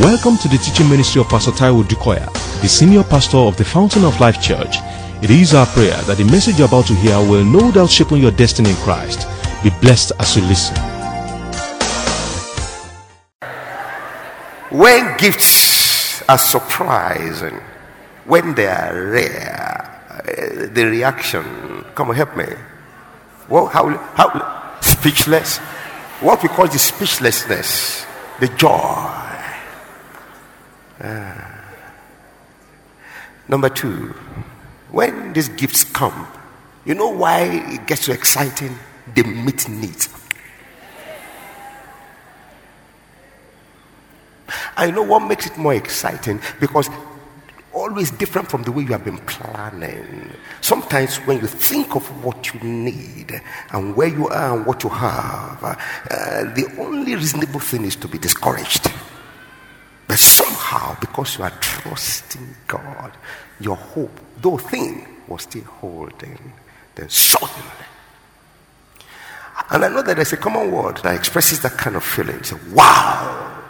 Welcome to the teaching ministry of Pastor Taiwo Odukoya, the senior pastor of the Fountain of Life Church. It is our prayer that the message you're about to hear will no doubt shape your destiny in Christ. Be blessed as you listen. When gifts are surprising, when they are rare, uh, the reaction, come on, help me. Well, how, how, speechless? What we call the speechlessness, the joy. Ah. Number two, when these gifts come, you know why it gets so exciting? They meet needs. I know what makes it more exciting because always different from the way you have been planning. Sometimes when you think of what you need and where you are and what you have, uh, the only reasonable thing is to be discouraged. But somehow, because you are trusting God, your hope, though thin, was still holding. Then suddenly. And I know that there's a common word that expresses that kind of feeling. It's a wow.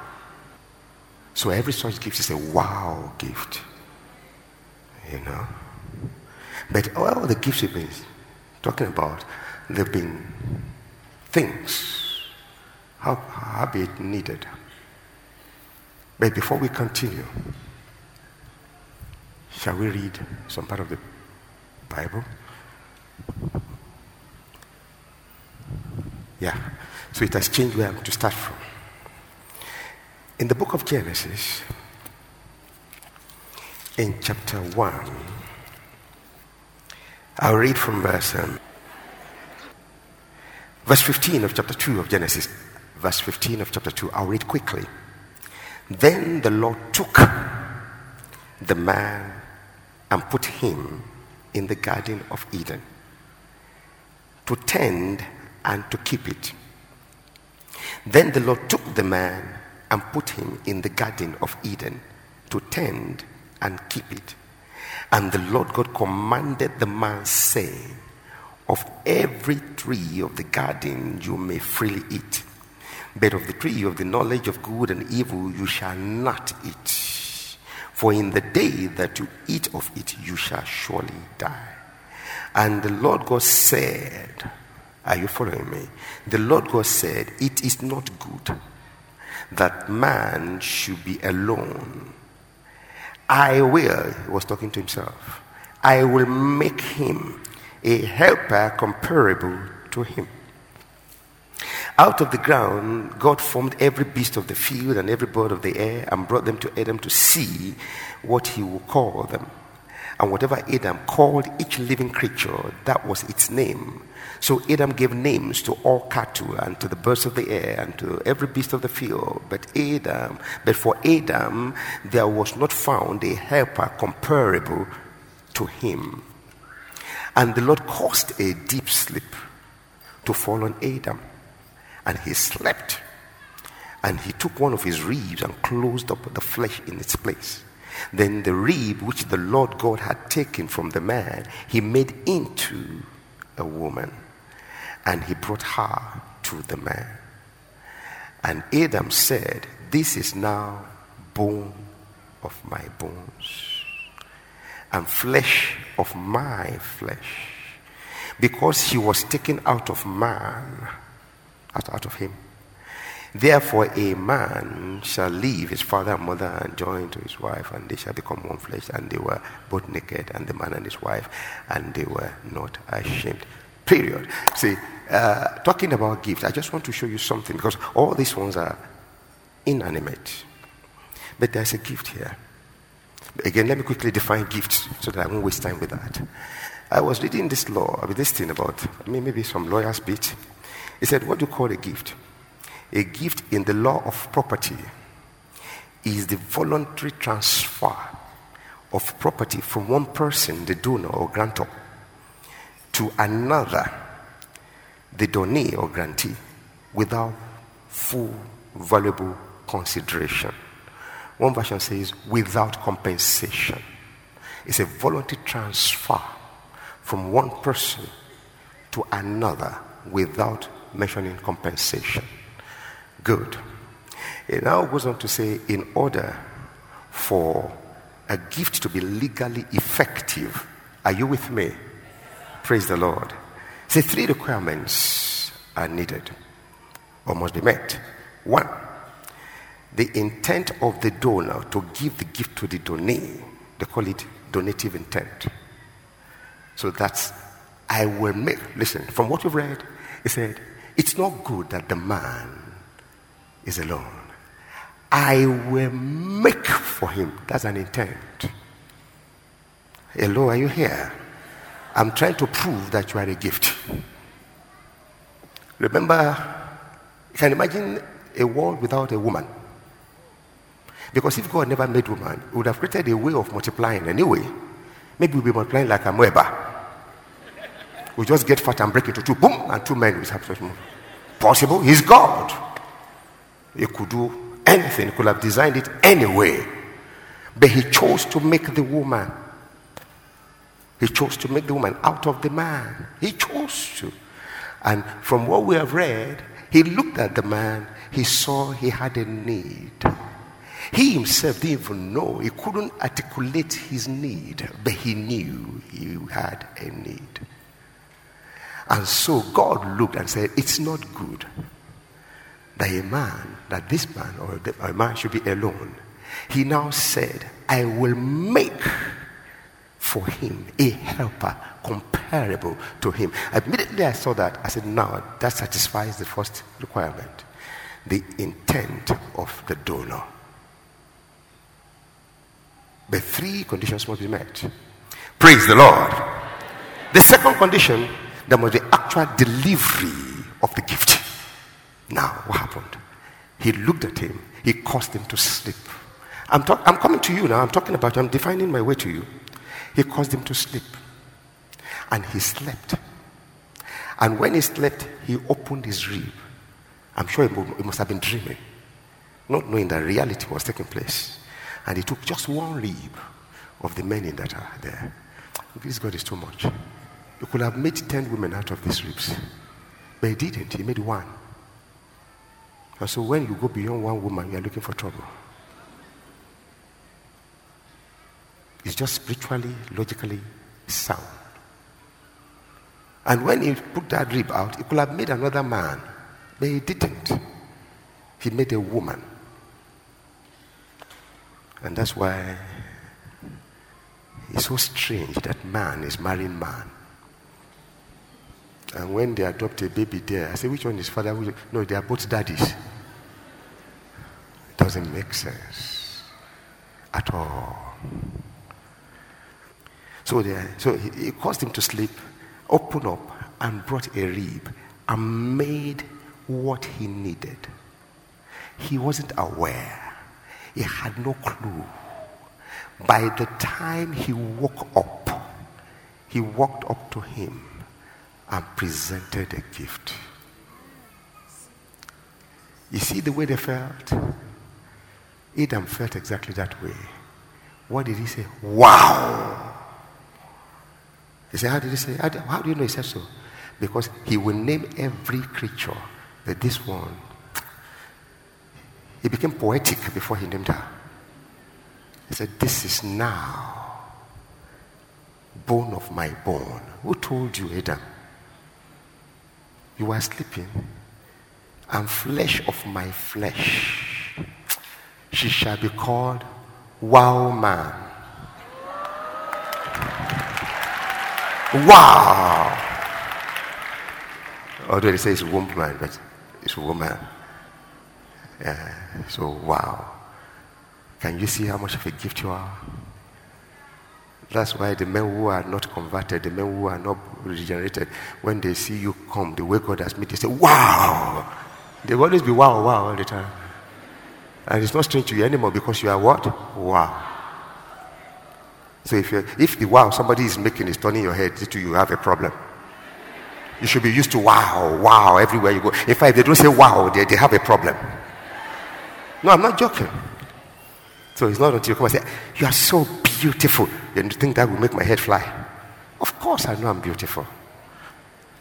So every such gift is a wow gift. You know? But all the gifts we've been talking about, they've been things. How, how be it needed. But before we continue, shall we read some part of the Bible? Yeah. So it has changed where I'm to start from. In the book of Genesis, in chapter 1, I'll read from verse, um, verse 15 of chapter 2 of Genesis. Verse 15 of chapter 2. I'll read quickly. Then the Lord took the man and put him in the Garden of Eden to tend and to keep it. Then the Lord took the man and put him in the Garden of Eden to tend and keep it. And the Lord God commanded the man, saying, Of every tree of the garden you may freely eat but of the tree of the knowledge of good and evil you shall not eat. For in the day that you eat of it, you shall surely die. And the Lord God said, Are you following me? The Lord God said, It is not good that man should be alone. I will, he was talking to himself, I will make him a helper comparable to him. Out of the ground, God formed every beast of the field and every bird of the air and brought them to Adam to see what he would call them. And whatever Adam called each living creature, that was its name. So Adam gave names to all cattle and to the birds of the air and to every beast of the field. But Adam, but for Adam, there was not found a helper comparable to him. And the Lord caused a deep sleep to fall on Adam and he slept. And he took one of his ribs and closed up the flesh in its place. Then the rib which the Lord God had taken from the man, he made into a woman. And he brought her to the man. And Adam said, This is now bone of my bones and flesh of my flesh. Because he was taken out of man out, out of him. Therefore, a man shall leave his father and mother and join to his wife, and they shall become one flesh. And they were both naked, and the man and his wife, and they were not ashamed. Period. See, uh, talking about gifts, I just want to show you something because all these ones are inanimate. But there's a gift here. Again, let me quickly define gifts so that I won't waste time with that. I was reading this law, I mean, this thing about maybe some lawyer's bit he said, What do you call a gift? A gift in the law of property is the voluntary transfer of property from one person, the donor or grantor, to another, the donee or grantee, without full valuable consideration. One version says without compensation. It's a voluntary transfer from one person to another without mentioning compensation. Good. It now goes on to say, in order for a gift to be legally effective, are you with me? Praise the Lord. Say three requirements are needed or must be met. One, the intent of the donor to give the gift to the donee. They call it donative intent. So that's, I will make, listen, from what you've read, he said, it's not good that the man is alone. I will make for him. That's an intent. Hello, are you here? I'm trying to prove that you are a gift. Remember, you can imagine a world without a woman. Because if God never made woman, he would have created a way of multiplying anyway. Maybe we'll be multiplying like a We just get fat and break into two, boom, and two men will have Possible? He's God. He could do anything, he could have designed it anyway. But he chose to make the woman. He chose to make the woman out of the man. He chose to. And from what we have read, he looked at the man, he saw he had a need. He himself didn't even know, he couldn't articulate his need, but he knew he had a need. And so God looked and said, It's not good that a man, that this man or a man should be alone. He now said, I will make for him a helper comparable to him. Immediately I saw that, I said, now that satisfies the first requirement the intent of the donor. The three conditions must be met. Praise the Lord. The second condition there must be actual delivery of the gift. Now, what happened? He looked at him, he caused him to sleep. I'm, talk- I'm coming to you now, I'm talking about you, I'm defining my way to you. He caused him to sleep. And he slept. And when he slept, he opened his rib. I'm sure he must have been dreaming, not knowing that reality was taking place. And he took just one rib of the many that are there. This God is too much. You could have made 10 women out of these ribs. But he didn't. He made one. And so when you go beyond one woman, you are looking for trouble. It's just spiritually, logically sound. And when he put that rib out, he could have made another man. But he didn't. He made a woman. And that's why it's so strange that man is marrying man. And when they adopt a baby there, I say, which one is father? No, they are both daddies. It doesn't make sense at all. So, there, so he, he caused him to sleep, open up, and brought a rib and made what he needed. He wasn't aware. He had no clue. By the time he woke up, he walked up to him and presented a gift. You see the way they felt? Adam felt exactly that way. What did he say? Wow. He said, How did he say? How do, you know he said so? Because he will name every creature, that this one, he became poetic before he named her. He said, This is now bone of my bone. Who told you, Adam? You are sleeping, and flesh of my flesh. She shall be called Wow Man. Wow. Although they say it's womb man, but it's woman. Yeah, so wow. Can you see how much of a gift you are? That's why the men who are not converted, the men who are not regenerated, when they see you come, the way God has made, they say, Wow! They will always be wow, wow all the time. And it's not strange to you anymore because you are what? Wow. So if, if the wow somebody is making is turning your head to you have a problem. You should be used to wow, wow everywhere you go. In fact, if they don't say wow, they, they have a problem. No, I'm not joking. So it's not until you come and say, You are so beautiful. And you think that will make my head fly? Of course, I know I'm beautiful.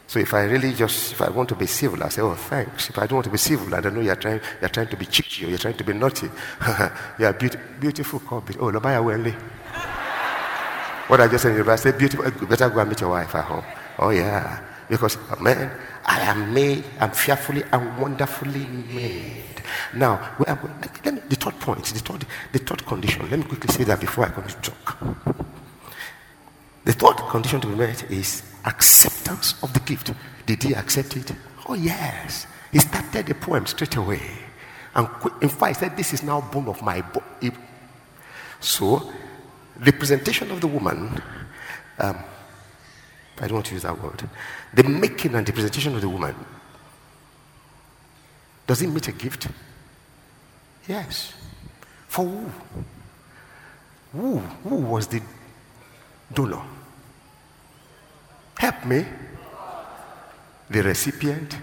So if I really just, if I want to be civil, I say, oh, thanks. If I don't want to be civil, I don't know you're trying, you're trying to be cheeky or you're trying to be naughty. you're beauty, beautiful copy. Oh, Lobaya Wenley. what I just said, I said, beautiful, you better go and meet your wife at home. Oh, yeah. Because, oh, man, I am made, I'm fearfully and wonderfully made. Now, let me, the third point, the third, the third condition, let me quickly say that before I come to talk. The third condition to be met is acceptance of the gift. Did he accept it? Oh, yes. He started the poem straight away. And in fact, he said, This is now bone of my bone. So, the presentation of the woman, um, I don't want to use that word, the making and the presentation of the woman, does it meet a gift? Yes. For who? Who, who was the donor? Help me. The recipient.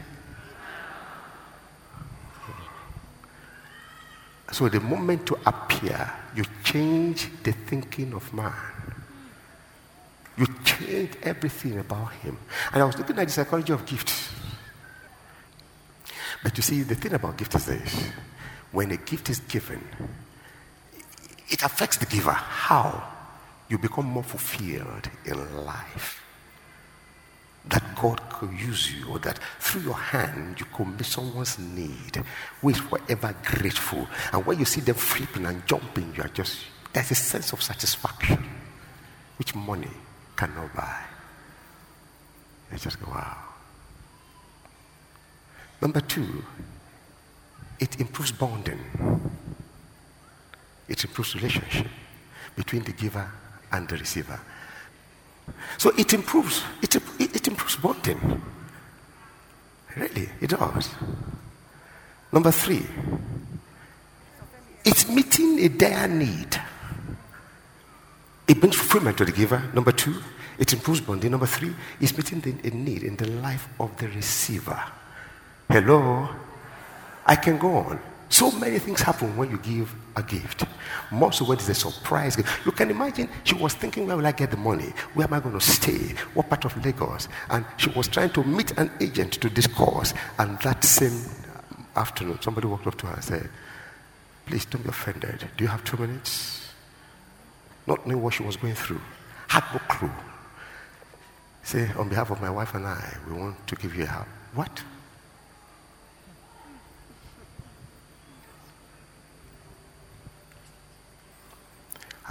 So the moment to appear, you change the thinking of man. You change everything about him. And I was looking at the psychology of gifts. But you see, the thing about gift is this when a gift is given, it affects the giver. How? You become more fulfilled in life that God could use you or that through your hand you could meet someone's need who is forever grateful. And when you see them flipping and jumping, you are just, there's a sense of satisfaction which money cannot buy. You just go, wow. Number two, it improves bonding. It improves relationship between the giver and the receiver. So it improves, it, it improves bonding. Really, it does. Number three, it's meeting a dire need. It brings fulfillment to the giver. Number two, it improves bonding. Number three, it's meeting the, a need in the life of the receiver. Hello? I can go on. So many things happen when you give a gift. More so when it's a surprise gift. You can imagine she was thinking, where will I get the money? Where am I going to stay? What part of Lagos? And she was trying to meet an agent to discuss. And that same afternoon, somebody walked up to her and said, Please don't be offended. Do you have two minutes? Not knowing what she was going through. Had no clue. Say, on behalf of my wife and I, we want to give you a help. What?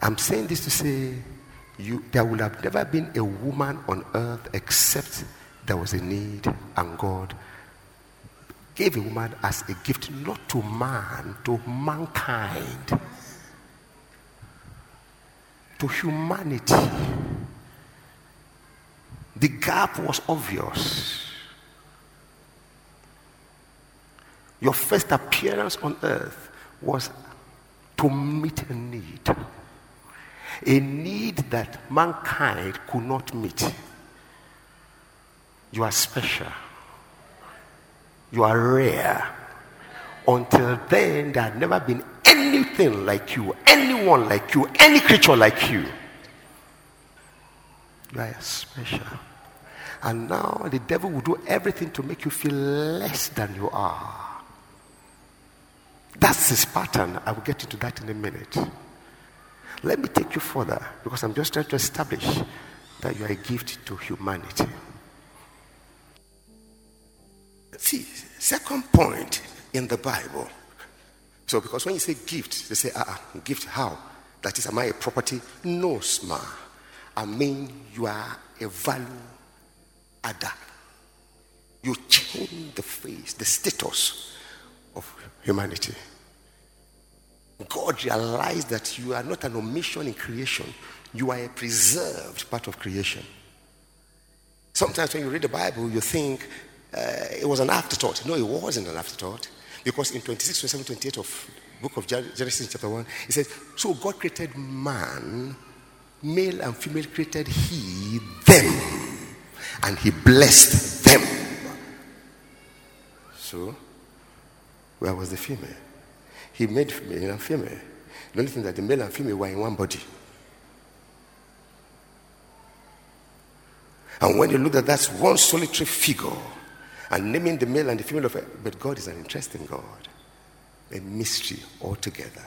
I'm saying this to say you, there would have never been a woman on earth except there was a need and God gave a woman as a gift not to man, to mankind, to humanity. The gap was obvious. Your first appearance on earth was to meet a need a need that mankind could not meet. You are special. You are rare. Until then, there had never been anything like you, anyone like you, any creature like you. You are special. And now the devil will do everything to make you feel less than you are. That's his pattern. I will get into that in a minute. Let me take you further because I'm just trying to establish that you are a gift to humanity. See, second point in the Bible. So, because when you say gift, they say, ah, uh-uh, gift how? That is, am I a property? No, sma. I mean, you are a value adder. You change the face, the status of humanity. God realized that you are not an omission in creation, you are a preserved part of creation. Sometimes when you read the Bible, you think uh, it was an afterthought. No, it wasn't an afterthought. Because in 26, 27, 28 of book of Genesis chapter 1, it says, So God created man, male and female created he them, and he blessed them. So, where was the female? He made male and female. The only thing that the male and female were in one body. And when you look at that one solitary figure and naming the male and the female of it, but God is an interesting God, a mystery altogether.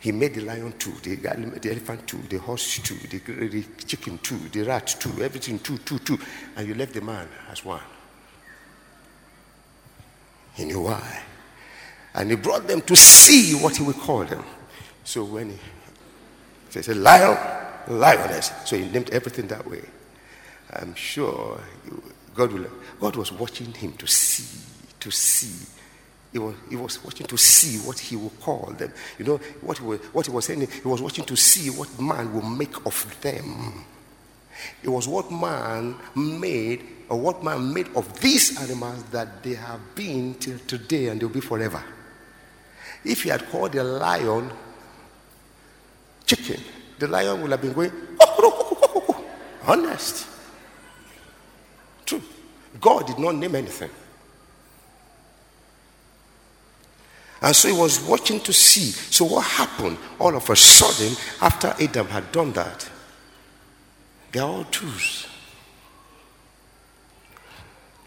He made the lion too, the, the elephant too, the horse too, the, the chicken too, the rat too, everything too, too, too. And you left the man as one. He knew why. And he brought them to see what he would call them. So when he, so he said, lion, lioness. So he named everything that way. I'm sure God, will, God was watching him to see, to see he was, he was watching to see what he will call them. You know, what he, was, what he was saying, he was watching to see what man will make of them. It was what man made, or what man made of these animals that they have been till today and they'll be forever. If he had called the lion chicken, the lion would have been going, honest. True. God did not name anything. And so he was watching to see. So, what happened all of a sudden after Adam had done that? They are all twos.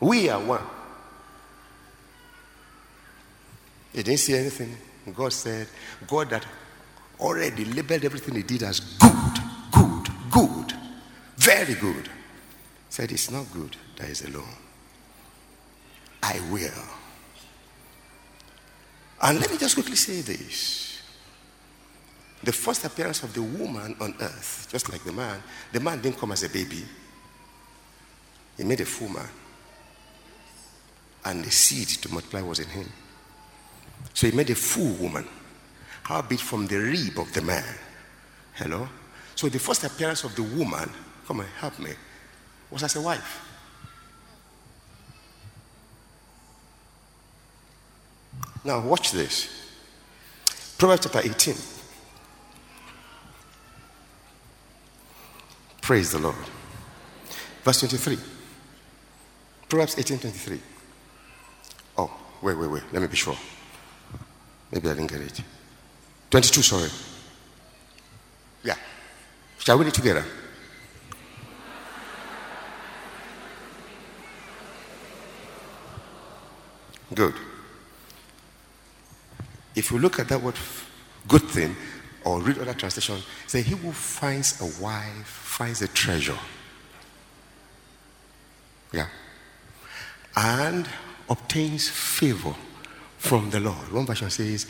We are one. He didn't see anything. God said, God that already labeled everything he did as good, good, good, very good, said, It's not good that is alone. I will. And let me just quickly say this. The first appearance of the woman on earth, just like the man, the man didn't come as a baby. He made a full man. And the seed to multiply was in him. So he made a full woman. Howbeit from the rib of the man. Hello? So the first appearance of the woman, come on, help me, was as a wife. Now, watch this. Proverbs chapter 18. Praise the Lord. Verse 23. Proverbs 18 23. Oh, wait, wait, wait. Let me be sure. Maybe I didn't get it. 22, sorry. Yeah. Shall we read it together? Good. If you look at that word good thing or read other translation, say he who finds a wife finds a treasure. Yeah. And obtains favor from the Lord. One version says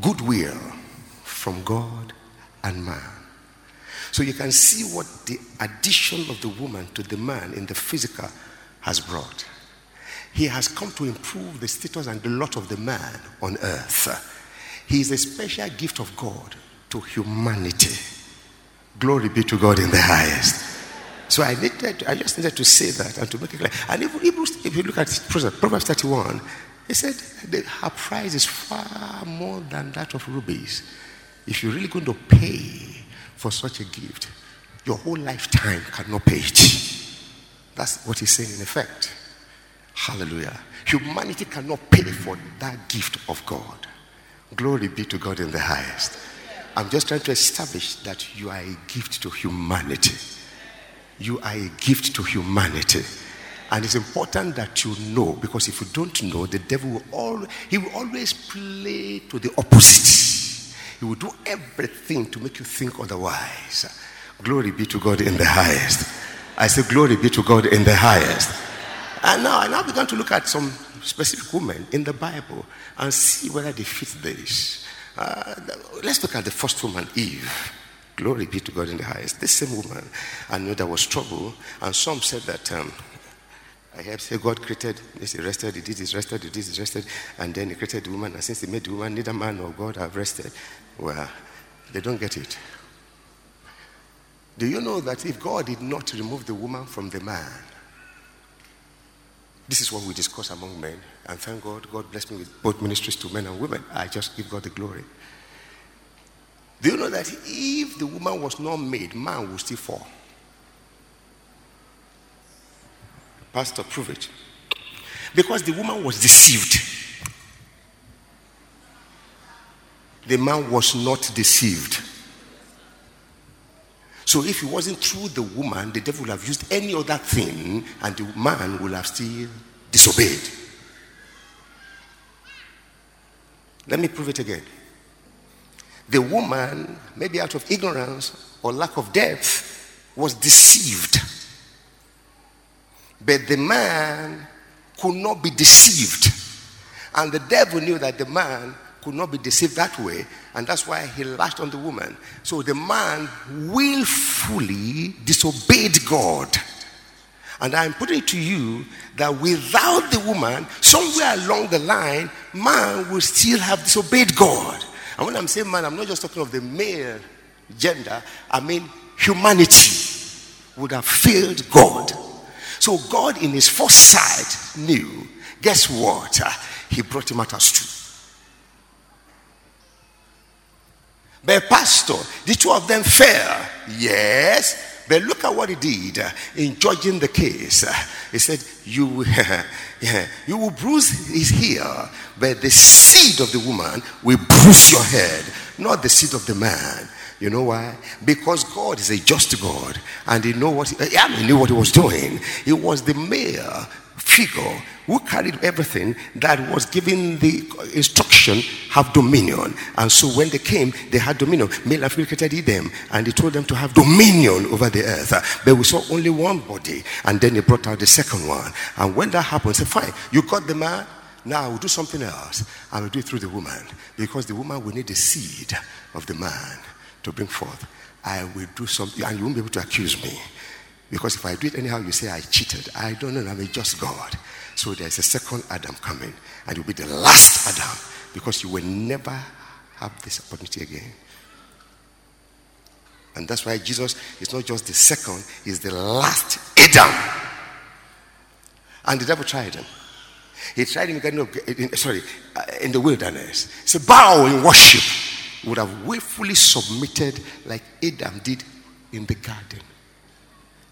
goodwill from God and man. So you can see what the addition of the woman to the man in the physical has brought. He has come to improve the status and the lot of the man on earth. He is a special gift of God to humanity. Glory be to God in the highest. So I needed, I just needed to say that and to make it clear. And if, if you look at Proverbs 31, he said that her price is far more than that of rubies. If you're really going to pay for such a gift, your whole lifetime cannot pay it. That's what he's saying in effect. Hallelujah. Humanity cannot pay for that gift of God. Glory be to God in the highest. I'm just trying to establish that you are a gift to humanity. You are a gift to humanity. And it's important that you know, because if you don't know, the devil will always, he will always play to the opposite. He will do everything to make you think otherwise. Glory be to God in the highest. I say, Glory be to God in the highest. And now I now began to look at some specific women in the Bible and see whether they fit this. Uh, let's look at the first woman, Eve. Glory be to God in the highest. This same woman, I knew there was trouble, and some said that um, I have said God created this, he rested, he did this, rested, he did this, rested, and then he created the woman, and since he made the woman, neither man nor God have rested. Well, they don't get it. Do you know that if God did not remove the woman from the man, this is what we discuss among men. And thank God, God bless me with both ministries to men and women. I just give God the glory. Do you know that if the woman was not made, man would still fall? Pastor, prove it. Because the woman was deceived. The man was not deceived. So if it wasn't through the woman, the devil would have used any other thing and the man would have still disobeyed. Let me prove it again. The woman, maybe out of ignorance or lack of depth, was deceived. But the man could not be deceived. And the devil knew that the man could not be deceived that way, and that's why he lashed on the woman. So the man willfully disobeyed God. And I'm putting it to you that without the woman, somewhere along the line, man will still have disobeyed God. And when I'm saying man, I'm not just talking of the male gender, I mean humanity would have failed God. So God, in his foresight, knew guess what? He brought him out as true. But pastor, the two of them fell. Yes. But look at what he did uh, in judging the case. Uh, he said, You, yeah, you will bruise his heel, but the seed of the woman will bruise your head, not the seed of the man. You know why? Because God is a just God, and He know what he, I knew what He was doing. He was the male figure who carried everything that was given the instruction have dominion. And so when they came, they had dominion. Male and female created them, and he told them to have dominion over the earth. But we saw only one body, and then he brought out the second one. And when that happened, said, Fine, you got the man. Now I will do something else. I will do it through the woman. Because the woman will need the seed of the man to bring forth. I will do something, and you won't be able to accuse me. Because if I do it anyhow, you say I cheated. I don't know, I'm a just God. So there's a second Adam coming, and you'll be the last Adam because you will never have this opportunity again. And that's why Jesus is not just the second, he's the last Adam. And the devil tried him. He tried him in, sorry, uh, in the wilderness. He said, bow in worship. Would have willfully submitted like Adam did in the garden.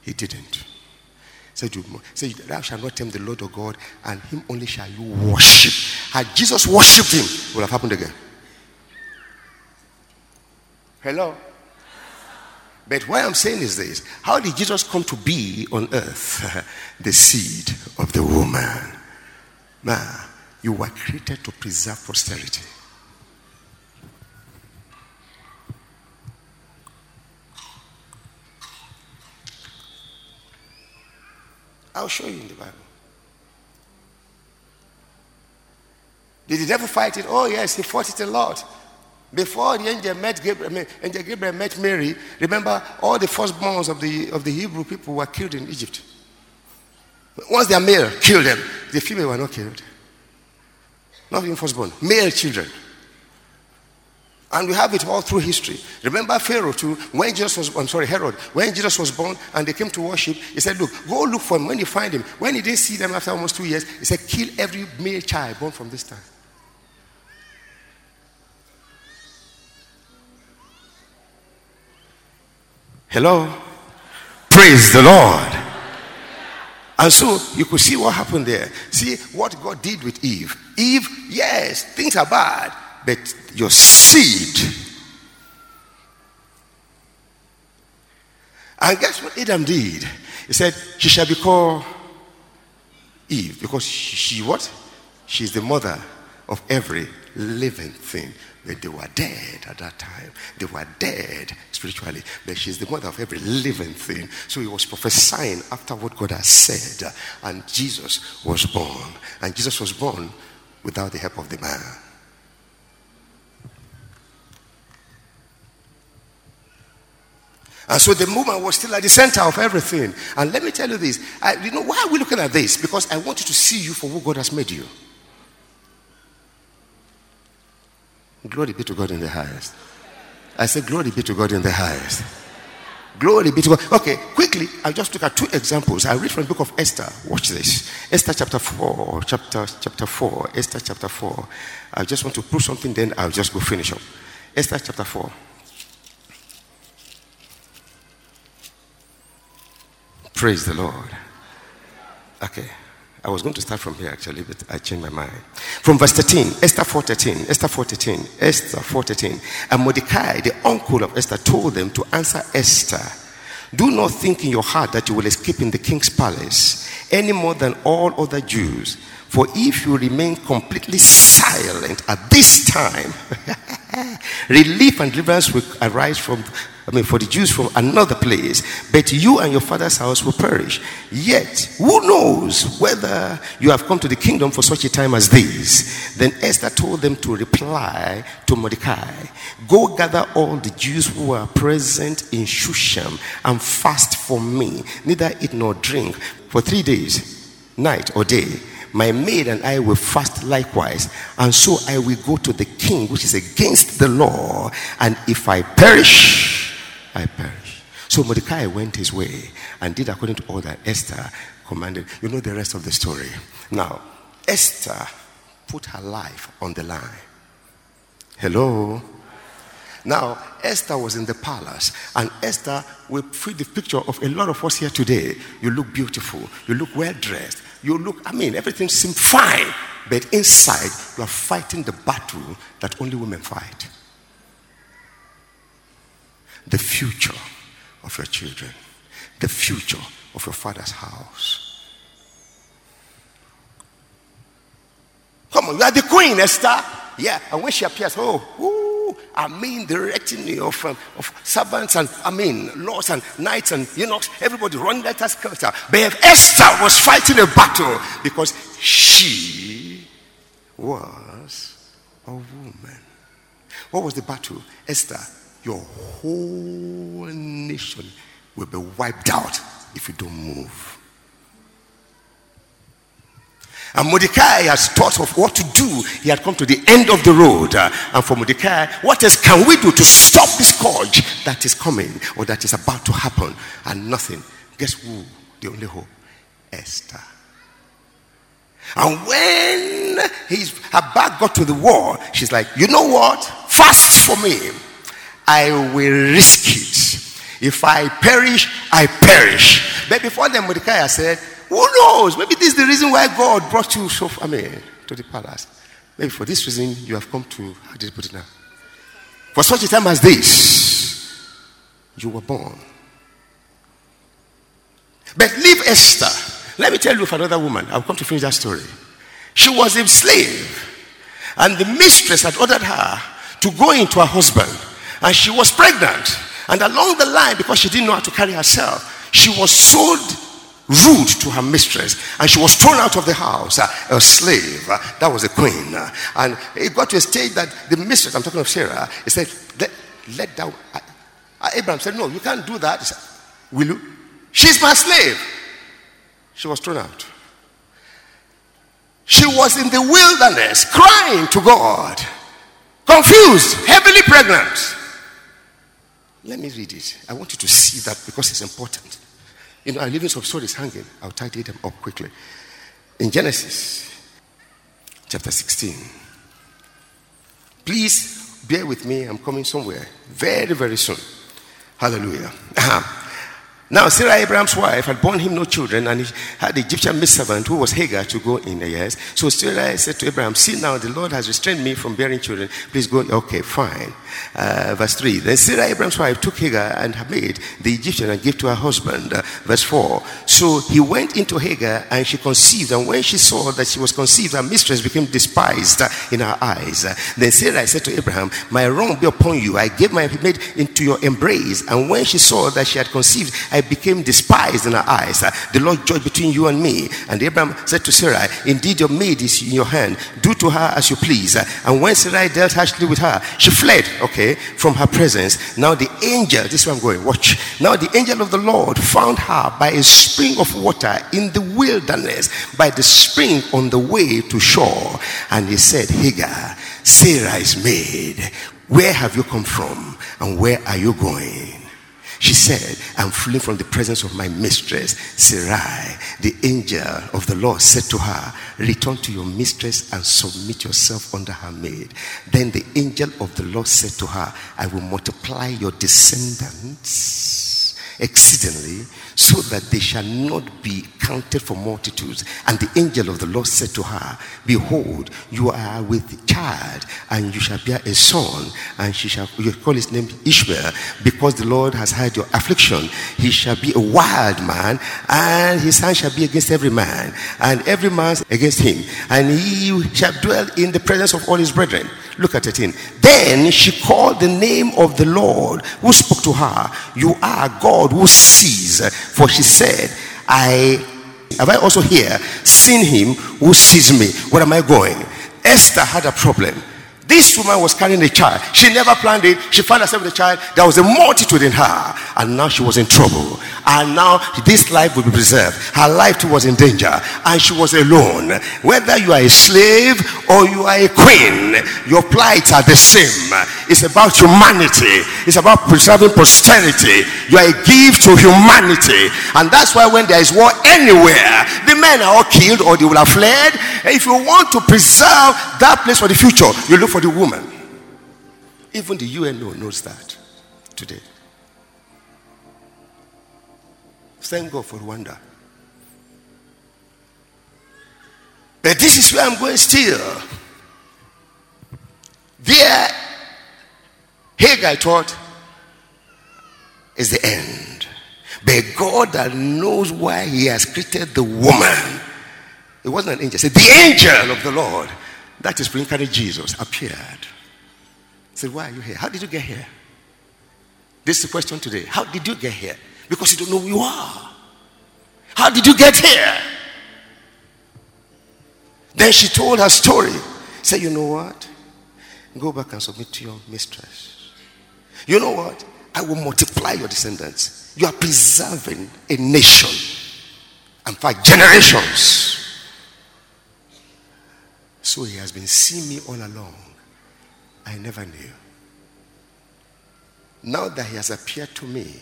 He didn't. Said you say thou shalt not tempt the Lord of God, and him only shall you worship. Had Jesus worshipped him, it would have happened again. Hello? But what I'm saying is this how did Jesus come to be on earth? the seed of the woman. Man, you were created to preserve posterity. I'll show you in the Bible. Did the devil fight it? Oh, yes, he fought it a lot. Before the angel met Gabriel, angel Gabriel met Mary, remember all the firstborns of the, of the Hebrew people were killed in Egypt. Once they are male, kill them. The female were not killed. Not even firstborn, male children. And we have it all through history. Remember Pharaoh too, when Jesus was, I'm sorry, Herod, when Jesus was born and they came to worship, he said, Look, go look for him. When you find him, when he didn't see them after almost two years, he said, Kill every male child born from this time. Hello? Praise the Lord. And so you could see what happened there. See what God did with Eve. Eve, yes, things are bad but your seed. And guess what Adam did? He said, She shall be called Eve because she, what? She's the mother of every living thing. But they were dead at that time. They were dead spiritually. But she's the mother of every living thing. So he was prophesying after what God has said. And Jesus was born. And Jesus was born without the help of the man. And so the movement was still at the center of everything. And let me tell you this. I, you know, why are we looking at this? Because I want you to see you for who God has made you. Glory be to God in the highest. I said, Glory be to God in the highest. Glory be to God. Okay, quickly, I'll just look at two examples. I read from the book of Esther. Watch this. Esther chapter 4, chapter, chapter 4, Esther chapter 4. I just want to prove something, then I'll just go finish up. Esther chapter 4. Praise the Lord. Okay. I was going to start from here actually, but I changed my mind. From verse 13, Esther 4.13, Esther 4.13, Esther 4.13. And Mordecai, the uncle of Esther, told them to answer Esther Do not think in your heart that you will escape in the king's palace any more than all other Jews. For if you remain completely silent at this time, relief and deliverance will arise from I mean, for the Jews from another place, but you and your father's house will perish. Yet, who knows whether you have come to the kingdom for such a time as this? Then Esther told them to reply to Mordecai Go gather all the Jews who are present in Shushan and fast for me, neither eat nor drink for three days, night or day. My maid and I will fast likewise, and so I will go to the king, which is against the law, and if I perish, I perish. So Mordecai went his way and did according to all that Esther commanded. You know the rest of the story. Now, Esther put her life on the line. Hello? Now, Esther was in the palace, and Esther will fit the picture of a lot of us here today. You look beautiful, you look well dressed, you look, I mean, everything seems fine, but inside you are fighting the battle that only women fight the future of your children, the future of your father's house. Come on, you are the queen, Esther. Yeah, and when she appears, oh, ooh, I mean, the retinue of, um, of servants and, I mean, lords and knights and know, everybody running that culture. But Esther was fighting a battle because she was a woman. What was the battle? Esther your whole nation will be wiped out if you don't move. And Mordecai has thought of what to do. He had come to the end of the road. Uh, and for Mordecai, what else can we do to stop this scourge that is coming or that is about to happen? And nothing. Guess who? The only hope? Esther. And when his, her back got to the wall, she's like, you know what? Fast for me. I will risk it. If I perish, I perish. But before then, Mordecai said, Who knows? Maybe this is the reason why God brought you so I mean, to the palace. Maybe for this reason you have come to how did you put it now? For such a time as this, you were born. But leave Esther. Let me tell you of another woman. I'll come to finish that story. She was a slave, and the mistress had ordered her to go into her husband and she was pregnant. And along the line, because she didn't know how to carry herself, she was sold rude to her mistress and she was thrown out of the house a slave. That was a queen. And it got to a stage that the mistress i'm talking of sarah he said let, let down abraham said no you can't do that. Said, will you? She's my slave. She was thrown out. She was in the wilderness crying to god confused heavily pregnant. Let me read it. I want you to see that because it's important. You know, I'm leaving some stories hanging. I'll tidy them up quickly. In Genesis chapter 16, please bear with me. I'm coming somewhere very, very soon. Hallelujah. Uh-huh. Now, Sarah, Abraham's wife, had borne him no children, and he had the Egyptian maidservant who was Hagar to go in uh, the years. So Sarah said to Abraham, See now, the Lord has restrained me from bearing children. Please go. Okay, fine. Uh, verse 3. Then Sarah, Abraham's wife, took Hagar and her maid, the Egyptian, and gave to her husband. Uh, verse 4. So he went into Hagar, and she conceived. And when she saw that she was conceived, her mistress became despised uh, in her eyes. Uh, then Sarah said to Abraham, My wrong be upon you. I gave my maid into your embrace. And when she saw that she had conceived, I became despised in her eyes. Uh, the Lord judged between you and me. And Abraham said to Sarah, Indeed, your maid is in your hand. Do to her as you please. And when Sarah dealt harshly with her, she fled, okay, from her presence. Now the angel, this is where I'm going, watch. Now the angel of the Lord found her by a spring of water in the wilderness, by the spring on the way to Shur. And he said, Hagar, Sarah is maid. Where have you come from? And where are you going? She said, I'm fleeing from the presence of my mistress, Sarai. The angel of the Lord said to her, Return to your mistress and submit yourself under her maid. Then the angel of the Lord said to her, I will multiply your descendants exceedingly, so that they shall not be counted for multitudes. And the angel of the Lord said to her, Behold, you are with child, and you shall bear a son, and she shall you call his name Ishmael, because the Lord has heard your affliction. He shall be a wild man, and his hand shall be against every man, and every man against him, and he shall dwell in the presence of all his brethren. Look at it in. Then she called the name of the Lord who spoke to her. You are God who sees. For she said, I have I also here seen him who sees me. Where am I going? Esther had a problem. This woman was carrying a child. She never planned it. She found herself with a child. There was a multitude in her. And now she was in trouble. And now this life would be preserved. Her life too was in danger. And she was alone. Whether you are a slave or you are a queen, your plights are the same. It's about humanity. It's about preserving posterity. You are a gift to humanity. And that's why when there is war anywhere, the men are all killed or they will have fled. If you want to preserve that place for the future, you look for the woman. Even the UNO knows that today. Thank God for Rwanda. But this is where I'm going still. There, Hagar thought is the end. But God that knows why He has created the woman. It wasn't an angel. Said the angel of the Lord that is pre-incarnate Jesus appeared. He Said, Why are you here? How did you get here? This is the question today. How did you get here? Because you don't know who you are. How did you get here? Then she told her story. Say, you know what? Go back and submit to your mistress. You know what? I will multiply your descendants. You are preserving a nation. and fact, generations. So he has been seeing me all along. I never knew. Now that he has appeared to me,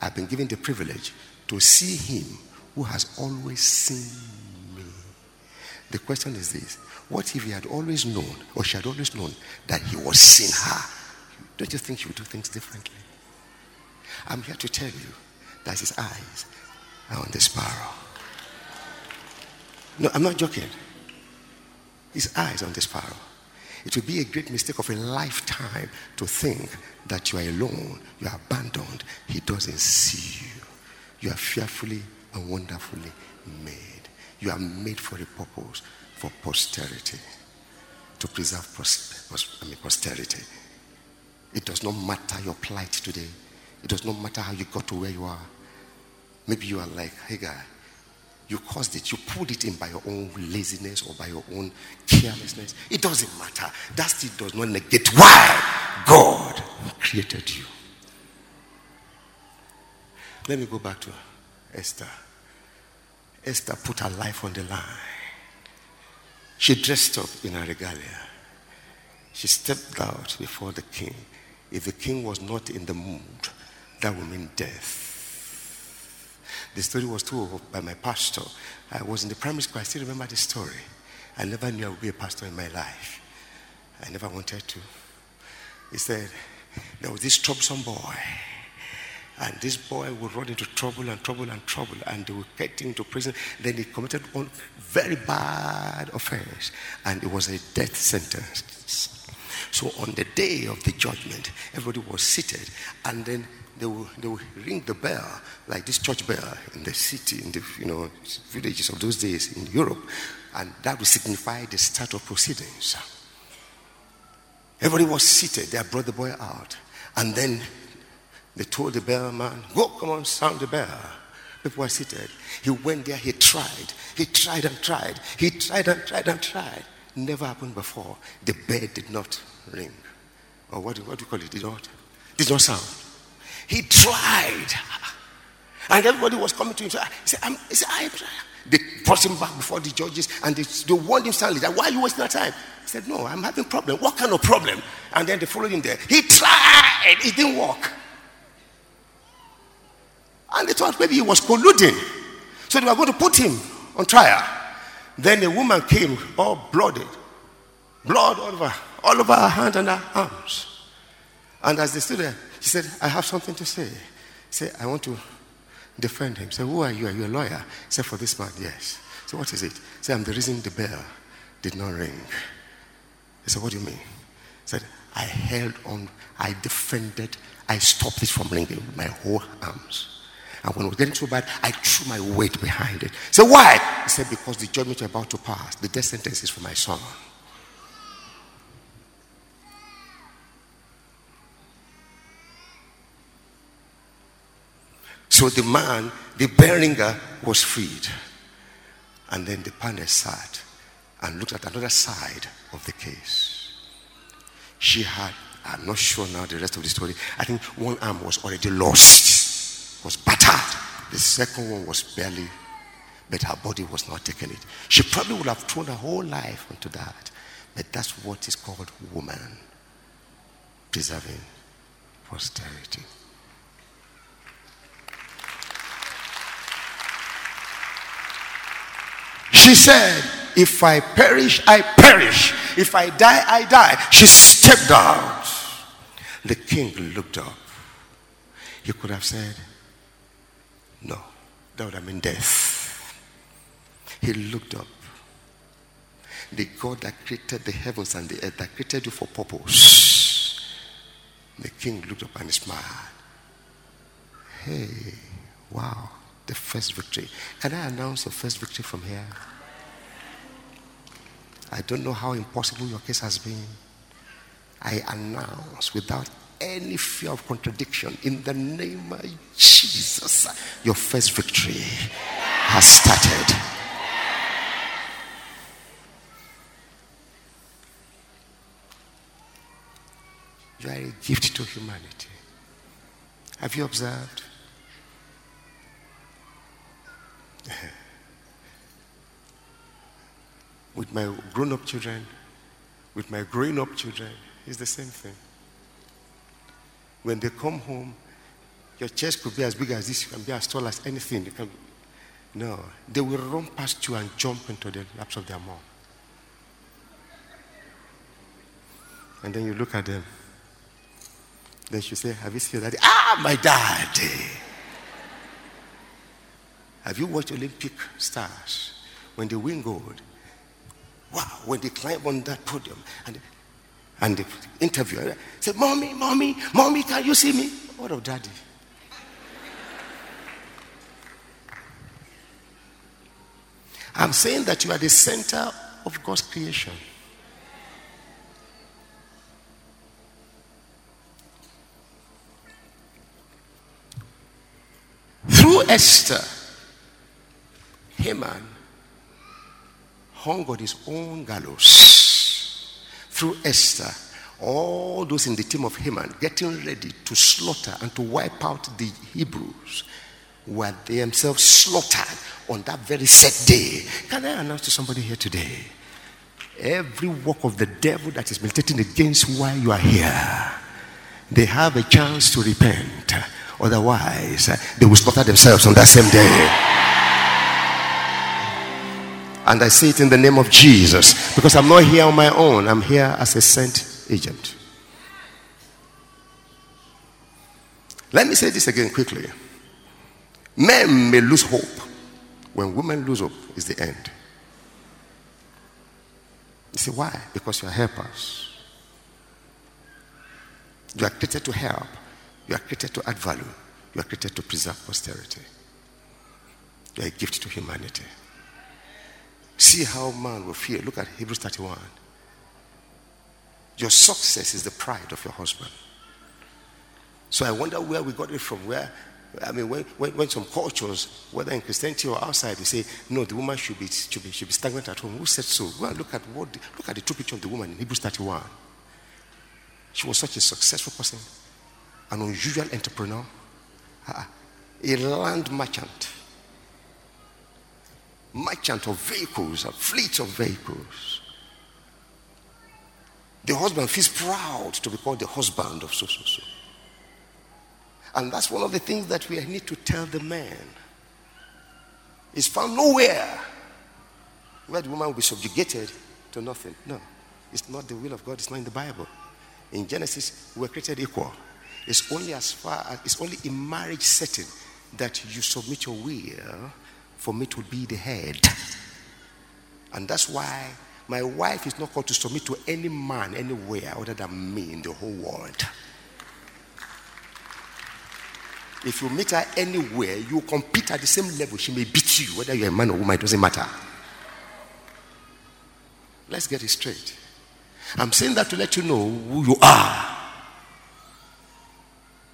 I've been given the privilege to see him who has always seen me. The question is this what if he had always known, or she had always known, that he was seeing her? Don't you think she would do things differently? I'm here to tell you that his eyes are on the sparrow. No, I'm not joking his eyes on the sparrow. It would be a great mistake of a lifetime to think that you are alone, you are abandoned. He doesn't see you. You are fearfully and wonderfully made. You are made for a purpose, for posterity, to preserve I mean, posterity. It does not matter your plight today. It does not matter how you got to where you are. Maybe you are like, Hagar, you caused it. You pulled it in by your own laziness or by your own carelessness. It doesn't matter. That still does not negate why God created you. Let me go back to Esther. Esther put her life on the line. She dressed up in her regalia. She stepped out before the king. If the king was not in the mood, that would mean death. The story was told by my pastor. I was in the primary school. I still remember the story. I never knew I would be a pastor in my life. I never wanted to. He said, there was this troublesome boy. And this boy would run into trouble and trouble and trouble, and they would get him to prison. Then he committed one very bad offense, and it was a death sentence. So on the day of the judgment, everybody was seated, and then they will, they will ring the bell, like this church bell in the city, in the you know, villages of those days in Europe, and that will signify the start of proceedings. Everybody was seated. They brought the boy out. And then they told the bellman, Go, come on, sound the bell. People were seated. He went there, he tried. He tried and tried. He tried and tried and tried. Never happened before. The bell did not ring. Or what, what do you call it? Did not, did not sound. He tried. And everybody was coming to him. He said, I'm, he said I, they brought him back before the judges and they, they warned him that why are you wasting our time? He said, No, I'm having problem. What kind of problem? And then they followed him there. He tried, it didn't work. And they thought maybe he was colluding. So they were going to put him on trial. Then a woman came all blooded, blood all over, all over her hand and her arms. And as they stood there, she said, I have something to say. Say, I want to defend him. Say, who are you? Are you a lawyer? Say, for this man, yes. So what is it? Say, I'm the reason the bell did not ring. He said, what do you mean? He said, I held on, I defended, I stopped it from ringing with my whole arms. And when it was getting so bad, I threw my weight behind it. So why? He said, because the judgment you're about to pass, the death sentence is for my son. So the man, the bell was freed. And then the panel sat and looked at another side of the case. She had, I'm not sure now the rest of the story, I think one arm was already lost, was battered. The second one was barely, but her body was not taking it. She probably would have thrown her whole life into that. But that's what is called woman preserving posterity. She said, If I perish, I perish. If I die, I die. She stepped out. The king looked up. He could have said, No, that would have been death. He looked up. The God that created the heavens and the earth, that created you for purpose. The king looked up and smiled. Hey, wow, the first victory. Can I announce the first victory from here? I don't know how impossible your case has been. I announce without any fear of contradiction in the name of Jesus, your first victory has started. You are a gift to humanity. Have you observed? with my grown up children, with my growing up children, it's the same thing. When they come home, your chest could be as big as this, you can be as tall as anything. You can, no, they will run past you and jump into the laps of their mom. And then you look at them. Then she say, Have you seen your daddy? Ah, my daddy. Have you watched Olympic stars? When they win gold, Wow, when they climb on that podium and, and the interviewer eh, said, Mommy, Mommy, Mommy, can you see me? What of daddy? I'm saying that you are the center of God's creation. Through Esther, Haman hung on his own gallows through Esther. All those in the team of Haman getting ready to slaughter and to wipe out the Hebrews were themselves slaughtered on that very set day. Can I announce to somebody here today? Every work of the devil that is militating against why you are here, they have a chance to repent. Otherwise, they will slaughter themselves on that same day. And I say it in the name of Jesus because I'm not here on my own, I'm here as a sent agent. Let me say this again quickly. Men may lose hope. When women lose hope, is the end. You see why? Because you are helpers. You are created to help. You are created to add value. You are created to preserve posterity. You are a gift to humanity. See how man will feel. Look at Hebrews 31. Your success is the pride of your husband. So I wonder where we got it from. Where, I mean, when, when, when some cultures, whether in Christianity or outside, they say, no, the woman should be, should be, should be stagnant at home. Who said so? Well, look at, what, look at the true picture of the woman in Hebrews 31. She was such a successful person, an unusual entrepreneur, ah, ah, a land merchant merchant of vehicles, a fleet of vehicles. The husband feels proud to be called the husband of so, so, so. And that's one of the things that we need to tell the man. It's found nowhere where the woman will be subjugated to nothing. No, it's not the will of God, it's not in the Bible. In Genesis, we were created equal. It's only as far as it's only in marriage setting that you submit your will for me to be the head. And that's why my wife is not called to submit to any man anywhere other than me in the whole world. If you meet her anywhere, you compete at the same level. She may beat you, whether you're a man or woman, it doesn't matter. Let's get it straight. I'm saying that to let you know who you are.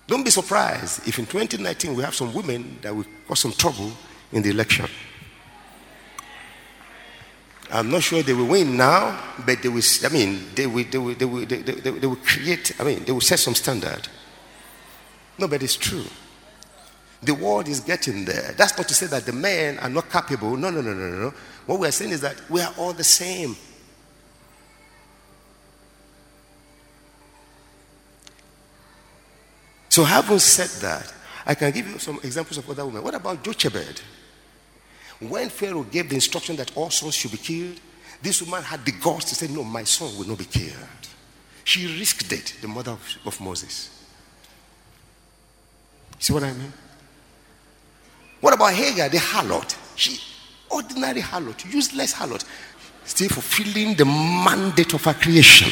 Don't be surprised if in 2019 we have some women that will cause some trouble in the election. I'm not sure they will win now, but they will, I mean, they will, they will, they will, they, they, they, they will create, I mean, they will set some standard. No, but it's true. The world is getting there. That's not to say that the men are not capable. No, no, no, no, no. What we are saying is that we are all the same. So, having said that, I can give you some examples of other women. What about Jochebed? When Pharaoh gave the instruction that all sons should be killed, this woman had the guts to say, No, my son will not be killed. She risked it, the mother of, of Moses. See what I mean? What about Hagar, the harlot? She, ordinary harlot, useless harlot, still fulfilling the mandate of her creation.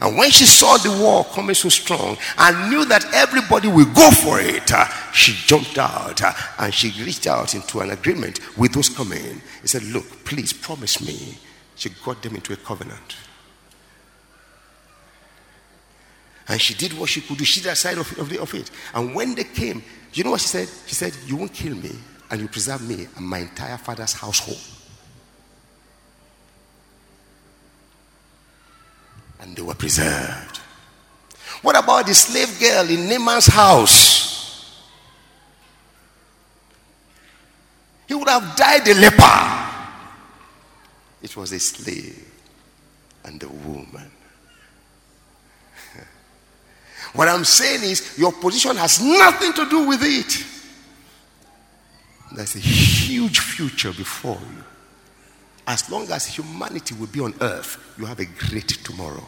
And when she saw the war coming so strong and knew that everybody will go for it, uh, she jumped out uh, and she reached out into an agreement with those coming. He said, Look, please promise me. She got them into a covenant. And she did what she could do. She did side of, of, the, of it. And when they came, you know what she said? She said, You won't kill me and you preserve me and my entire father's household. And they were preserved. What about the slave girl in Naaman's house? He would have died a leper. It was a slave and a woman. what I'm saying is, your position has nothing to do with it. There's a huge future before you. As long as humanity will be on earth, you have a great tomorrow.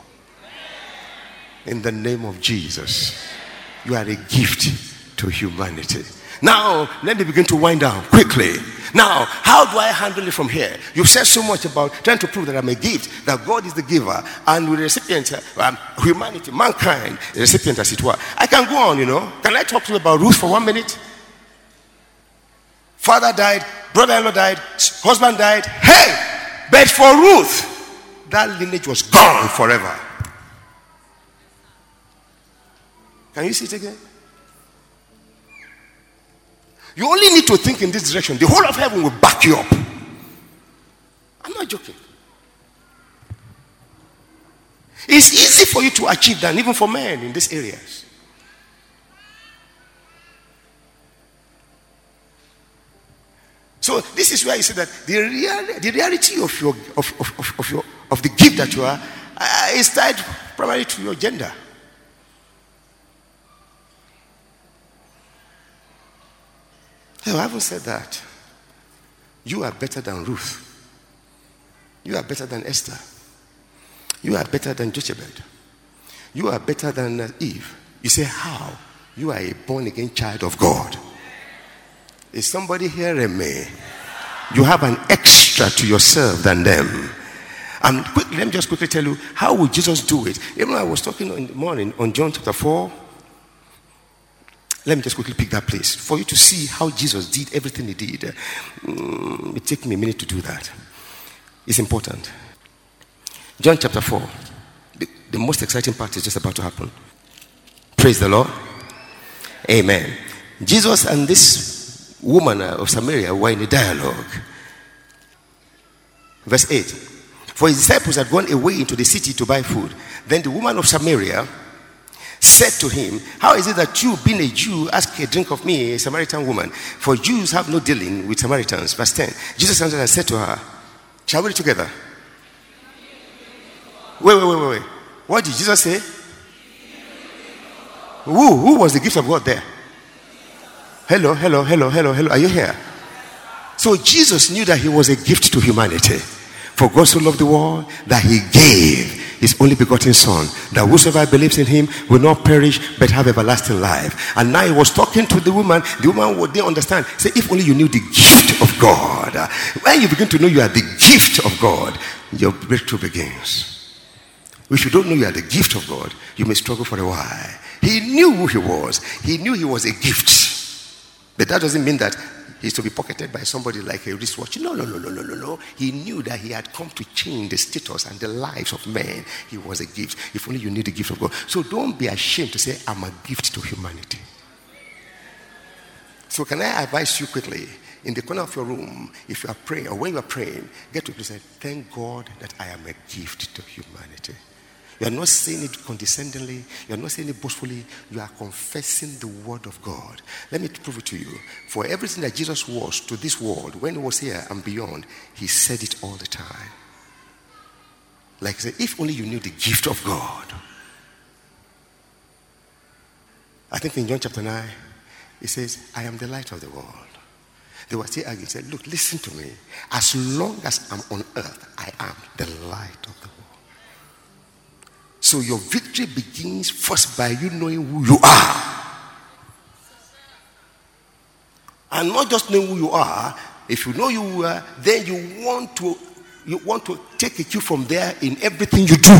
In the name of Jesus, you are a gift to humanity. Now, let me begin to wind down quickly. Now, how do I handle it from here? You've said so much about trying to prove that I'm a gift, that God is the giver, and the recipient, um, humanity, mankind, recipient as it were. I can go on, you know. Can I talk to you about Ruth for one minute? Father died, brother in law died, husband died. Hey! But for Ruth, that lineage was gone forever. Can you see it again? You only need to think in this direction. The whole of heaven will back you up. I'm not joking. It's easy for you to achieve that, even for men in these areas. So this is where you see that the, real, the reality of your of, of, of, your of the gift that you are uh, is tied primarily to your gender. I haven't said that. You are better than Ruth. You are better than Esther. You are better than Jochebed. You are better than Eve. You say, How? You are a born again child of God. Is somebody hearing me? You have an extra to yourself than them. And quick, let me just quickly tell you how would Jesus do it? Even I was talking in the morning on John chapter 4. Let me just quickly pick that place for you to see how Jesus did everything he did. Mm, it takes me a minute to do that. It's important. John chapter 4. The, the most exciting part is just about to happen. Praise the Lord. Amen. Jesus and this woman of Samaria were in a dialogue. Verse 8 For his disciples had gone away into the city to buy food. Then the woman of Samaria said to him, How is it that you, being a Jew, ask a drink of me, a Samaritan woman? For Jews have no dealing with Samaritans. Verse 10 Jesus answered and said to her, Shall we together? Wait, wait, wait, wait, wait. What did Jesus say? Who, who was the gift of God there? Hello, hello, hello, hello, hello. Are you here? So Jesus knew that he was a gift to humanity. For God so loved the world that he gave his only begotten Son, that whosoever believes in him will not perish but have everlasting life. And now he was talking to the woman. The woman would didn't understand. Say, if only you knew the gift of God. When you begin to know you are the gift of God, your breakthrough begins. If you don't know you are the gift of God, you may struggle for a while. He knew who he was. He knew he was a gift. But that doesn't mean that he's to be pocketed by somebody like a wristwatch. No, no, no, no, no, no, no. He knew that he had come to change the status and the lives of men. He was a gift. If only you need the gift of God. So don't be ashamed to say, I'm a gift to humanity. So can I advise you quickly? In the corner of your room, if you are praying or when you are praying, get to say, Thank God that I am a gift to humanity. You are not saying it condescendingly. You are not saying it boastfully. You are confessing the word of God. Let me prove it to you. For everything that Jesus was to this world, when he was here and beyond, he said it all the time. Like I said, if only you knew the gift of God. I think in John chapter 9, he says, I am the light of the world. They were still arguing. He said, Look, listen to me. As long as I'm on earth, I am the light of. So your victory begins first by you knowing who you are. And not just knowing who you are, if you know you are, then you want to you want to take a cue from there in everything you do.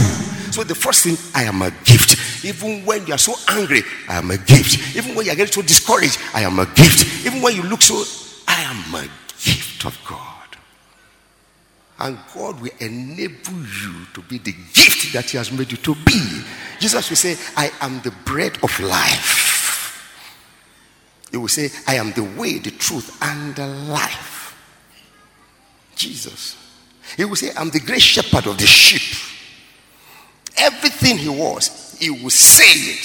So the first thing, I am a gift. Even when you are so angry, I am a gift. Even when you are getting so discouraged, I am a gift. Even when you look so, I am a gift of God. And God will enable you to be the gift that He has made you to be. Jesus will say, I am the bread of life. He will say, I am the way, the truth, and the life. Jesus. He will say, I'm the great shepherd of the sheep. Everything he was, he will say it.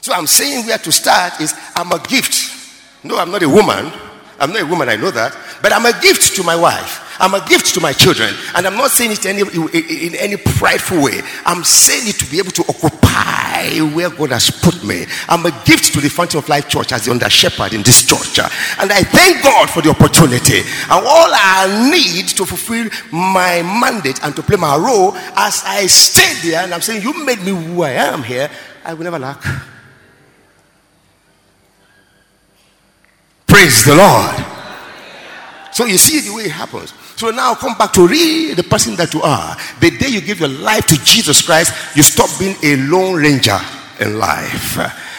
So I'm saying where to start is I'm a gift. No, I'm not a woman. I'm not a woman, I know that. But I'm a gift to my wife. I'm a gift to my children. And I'm not saying it in any, in any prideful way. I'm saying it to be able to occupy where God has put me. I'm a gift to the Fountain of Life Church as the under shepherd in this church. And I thank God for the opportunity. And all I need to fulfill my mandate and to play my role as I stay there and I'm saying, You made me who I am here, I will never lack. Praise the Lord. So you see the way it happens. So now come back to read the person that you are. The day you give your life to Jesus Christ, you stop being a lone ranger in life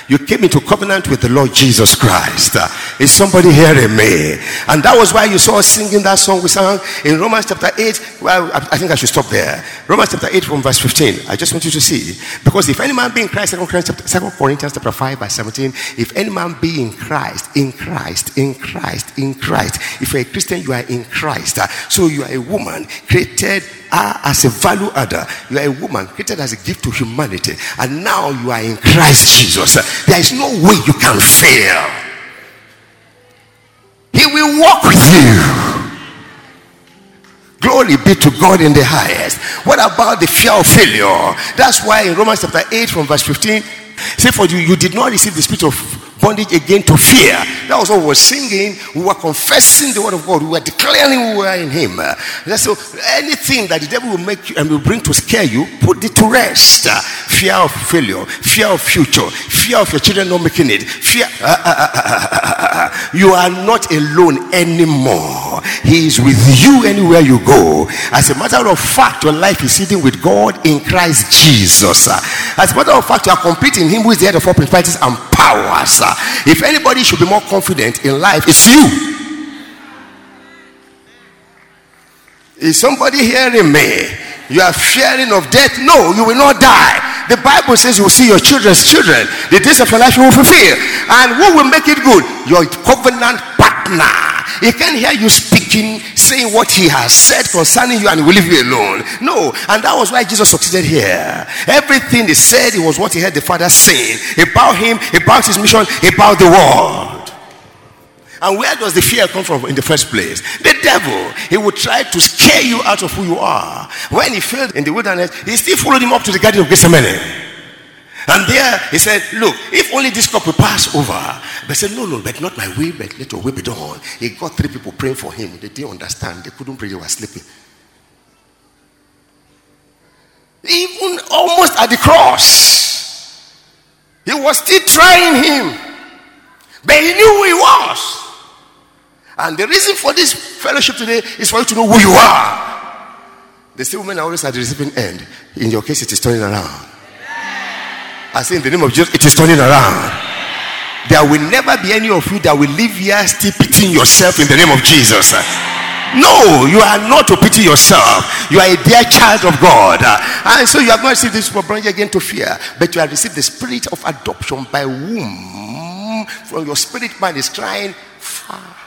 you came into covenant with the Lord Jesus Christ. Is somebody hearing me? And that was why you saw us singing that song we sang in Romans chapter 8. Well, I, think I should stop there. Romans chapter 8 from verse 15. I just want you to see. Because if any man be in Christ, 2 Corinthians, 2 Corinthians chapter 5 by 17, if any man be in Christ, in Christ, in Christ, in Christ. If you're a Christian, you are in Christ. So you are a woman created are as a value adder. You are a woman created as a gift to humanity. And now you are in Christ Jesus. There is no way you can fail. He will walk with you. Glory be to God in the highest. What about the fear of failure? That's why in Romans chapter 8 from verse 15, say for you, you did not receive the spirit of bondage again to fear. That was what we were singing. We were confessing the word of God. We were declaring we were in Him. so anything that the devil will make you and will bring to scare you, put it to rest. fear of failure, fear of future, fear of your children not making it. Fear. you are not alone anymore. He is with you anywhere you go. As a matter of fact, your life is sitting with God in Christ Jesus. As a matter of fact, you are competing Him who is the head of all principalities and powers. If anybody should be more confident in life, it's you. Is somebody hearing me? You are fearing of death? No, you will not die. The Bible says you will see your children's children. The days of your life you will fulfill. And who will make it good? Your covenant partner. He can't hear you speaking, saying what he has said concerning you, and he will leave you alone. No, and that was why Jesus succeeded here. Everything he said, it was what he heard the Father saying about him, about his mission, about the world. And where does the fear come from in the first place? The devil. He would try to scare you out of who you are. When he failed in the wilderness, he still followed him up to the Garden of Gethsemane. And there he said, Look, if only this cup will pass over. But said, No, no, but not my way, but let your will be done. He got three people praying for him. They didn't understand. They couldn't pray, they were sleeping. Even almost at the cross, he was still trying him. But he knew who he was. And the reason for this fellowship today is for you to know who you are. The same women are always at the receiving end. In your case, it is turning around. I say in the name of Jesus, it is turning around. There will never be any of you that will live here still pitying yourself in the name of Jesus. No, you are not to pity yourself. You are a dear child of God. And so you have not received this for again to fear, but you have received the spirit of adoption by whom from your spirit man is crying, Father.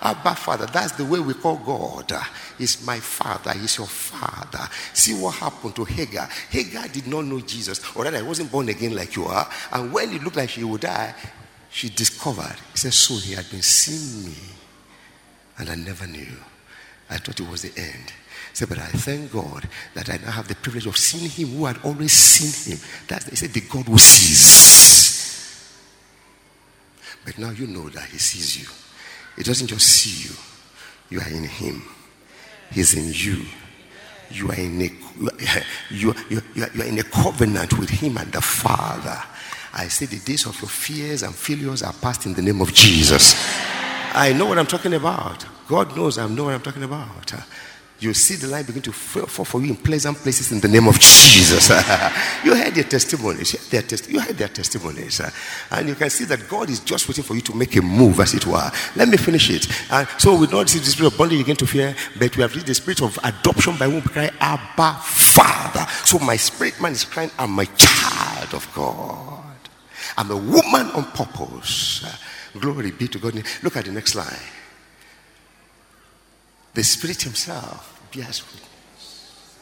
Abba Father. That's the way we call God. He's my father. He's your father. See what happened to Hagar. Hagar did not know Jesus, or rather, he wasn't born again like you are. And when it looked like she would die, she discovered. He said, So he had been seeing me, and I never knew. I thought it was the end. He said, but I thank God that I now have the privilege of seeing him who had always seen him. That's he said, the God who sees. But now you know that he sees you. He doesn't just see you, you are in Him, He's in you. You are in a you, you, you, are, you are in a covenant with Him and the Father. I say the days of your fears and failures are past in the name of Jesus. I know what I'm talking about. God knows I know what I'm talking about you see the light begin to fall for you in pleasant places in the name of Jesus. you heard their testimonies. You heard their, testi- you heard their testimonies. and you can see that God is just waiting for you to make a move, as it were. Let me finish it. And so we don't see the spirit of bondage again to fear, but we have reached the spirit of adoption by whom we cry, Abba, Father. So my spirit man is crying, I'm a child of God. I'm a woman on purpose. glory be to God. Look at the next line. The Spirit Himself bears witness.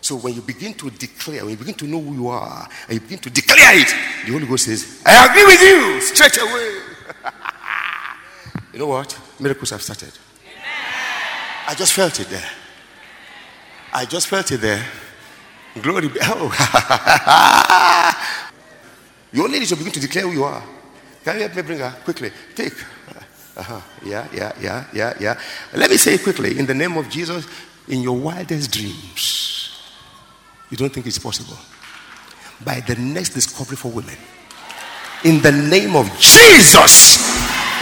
So when you begin to declare, when you begin to know who you are, and you begin to declare it, the Holy Ghost says, I agree with you straight away. you know what? Miracles have started. I just felt it there. I just felt it there. Glory be. Oh. you only need to begin to declare who you are. Can you help me bring her quickly? Take. Uh-huh. Yeah, yeah, yeah, yeah, yeah. Let me say it quickly. In the name of Jesus, in your wildest dreams, you don't think it's possible. By the next discovery for women, in the name of Jesus,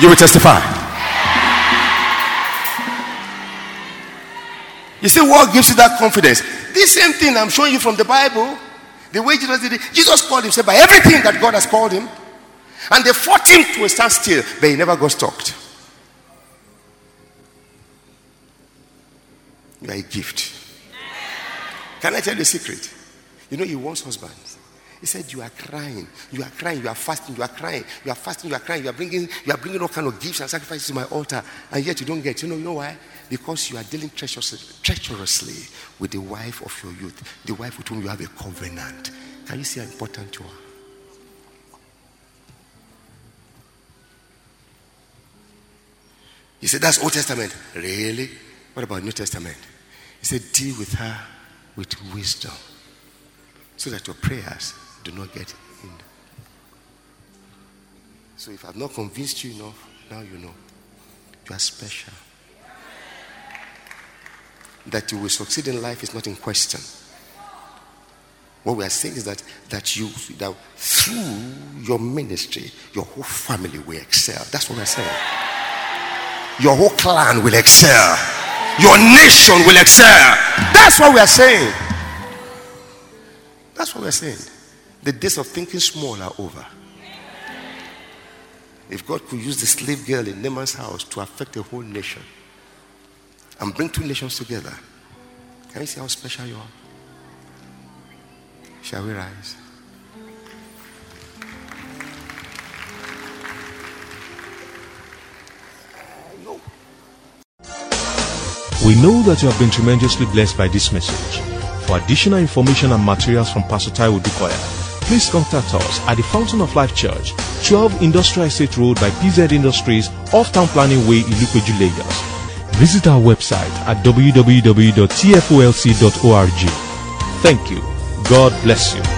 you will testify. You see, what gives you that confidence? This same thing I'm showing you from the Bible, the way Jesus did it. Jesus called himself by everything that God has called him. And they fought him to a standstill, but he never got stopped. You are a gift. Can I tell you a secret? You know, he wants husbands. He said, You are crying, you are crying, you are fasting, you are crying, you are fasting, you are crying, you are bringing, you are bringing all kind of gifts and sacrifices to my altar, and yet you don't get. You know, you know why? Because you are dealing treacherously, treacherously with the wife of your youth, the wife with whom you have a covenant. Can you see how important you are? He said, That's Old Testament. Really? What about New Testament? Said, Deal with her with wisdom so that your prayers do not get hindered. So if I've not convinced you enough, now you know. You are special. That you will succeed in life is not in question. What we are saying is that, that you that through your ministry, your whole family will excel. That's what we're saying. Your whole clan will excel your nation will excel. That's what we are saying. That's what we're saying. The days of thinking small are over. If God could use the slave girl in Naaman's house to affect a whole nation and bring two nations together, can you see how special you are? Shall we rise? We know that you have been tremendously blessed by this message. For additional information and materials from Pastor Taiwo Odukoya, please contact us at the Fountain of Life Church, 12 Industrial Estate Road by PZ Industries, off Town Planning Way, Ilupeju, Lagos. Visit our website at www.tfolc.org. Thank you. God bless you.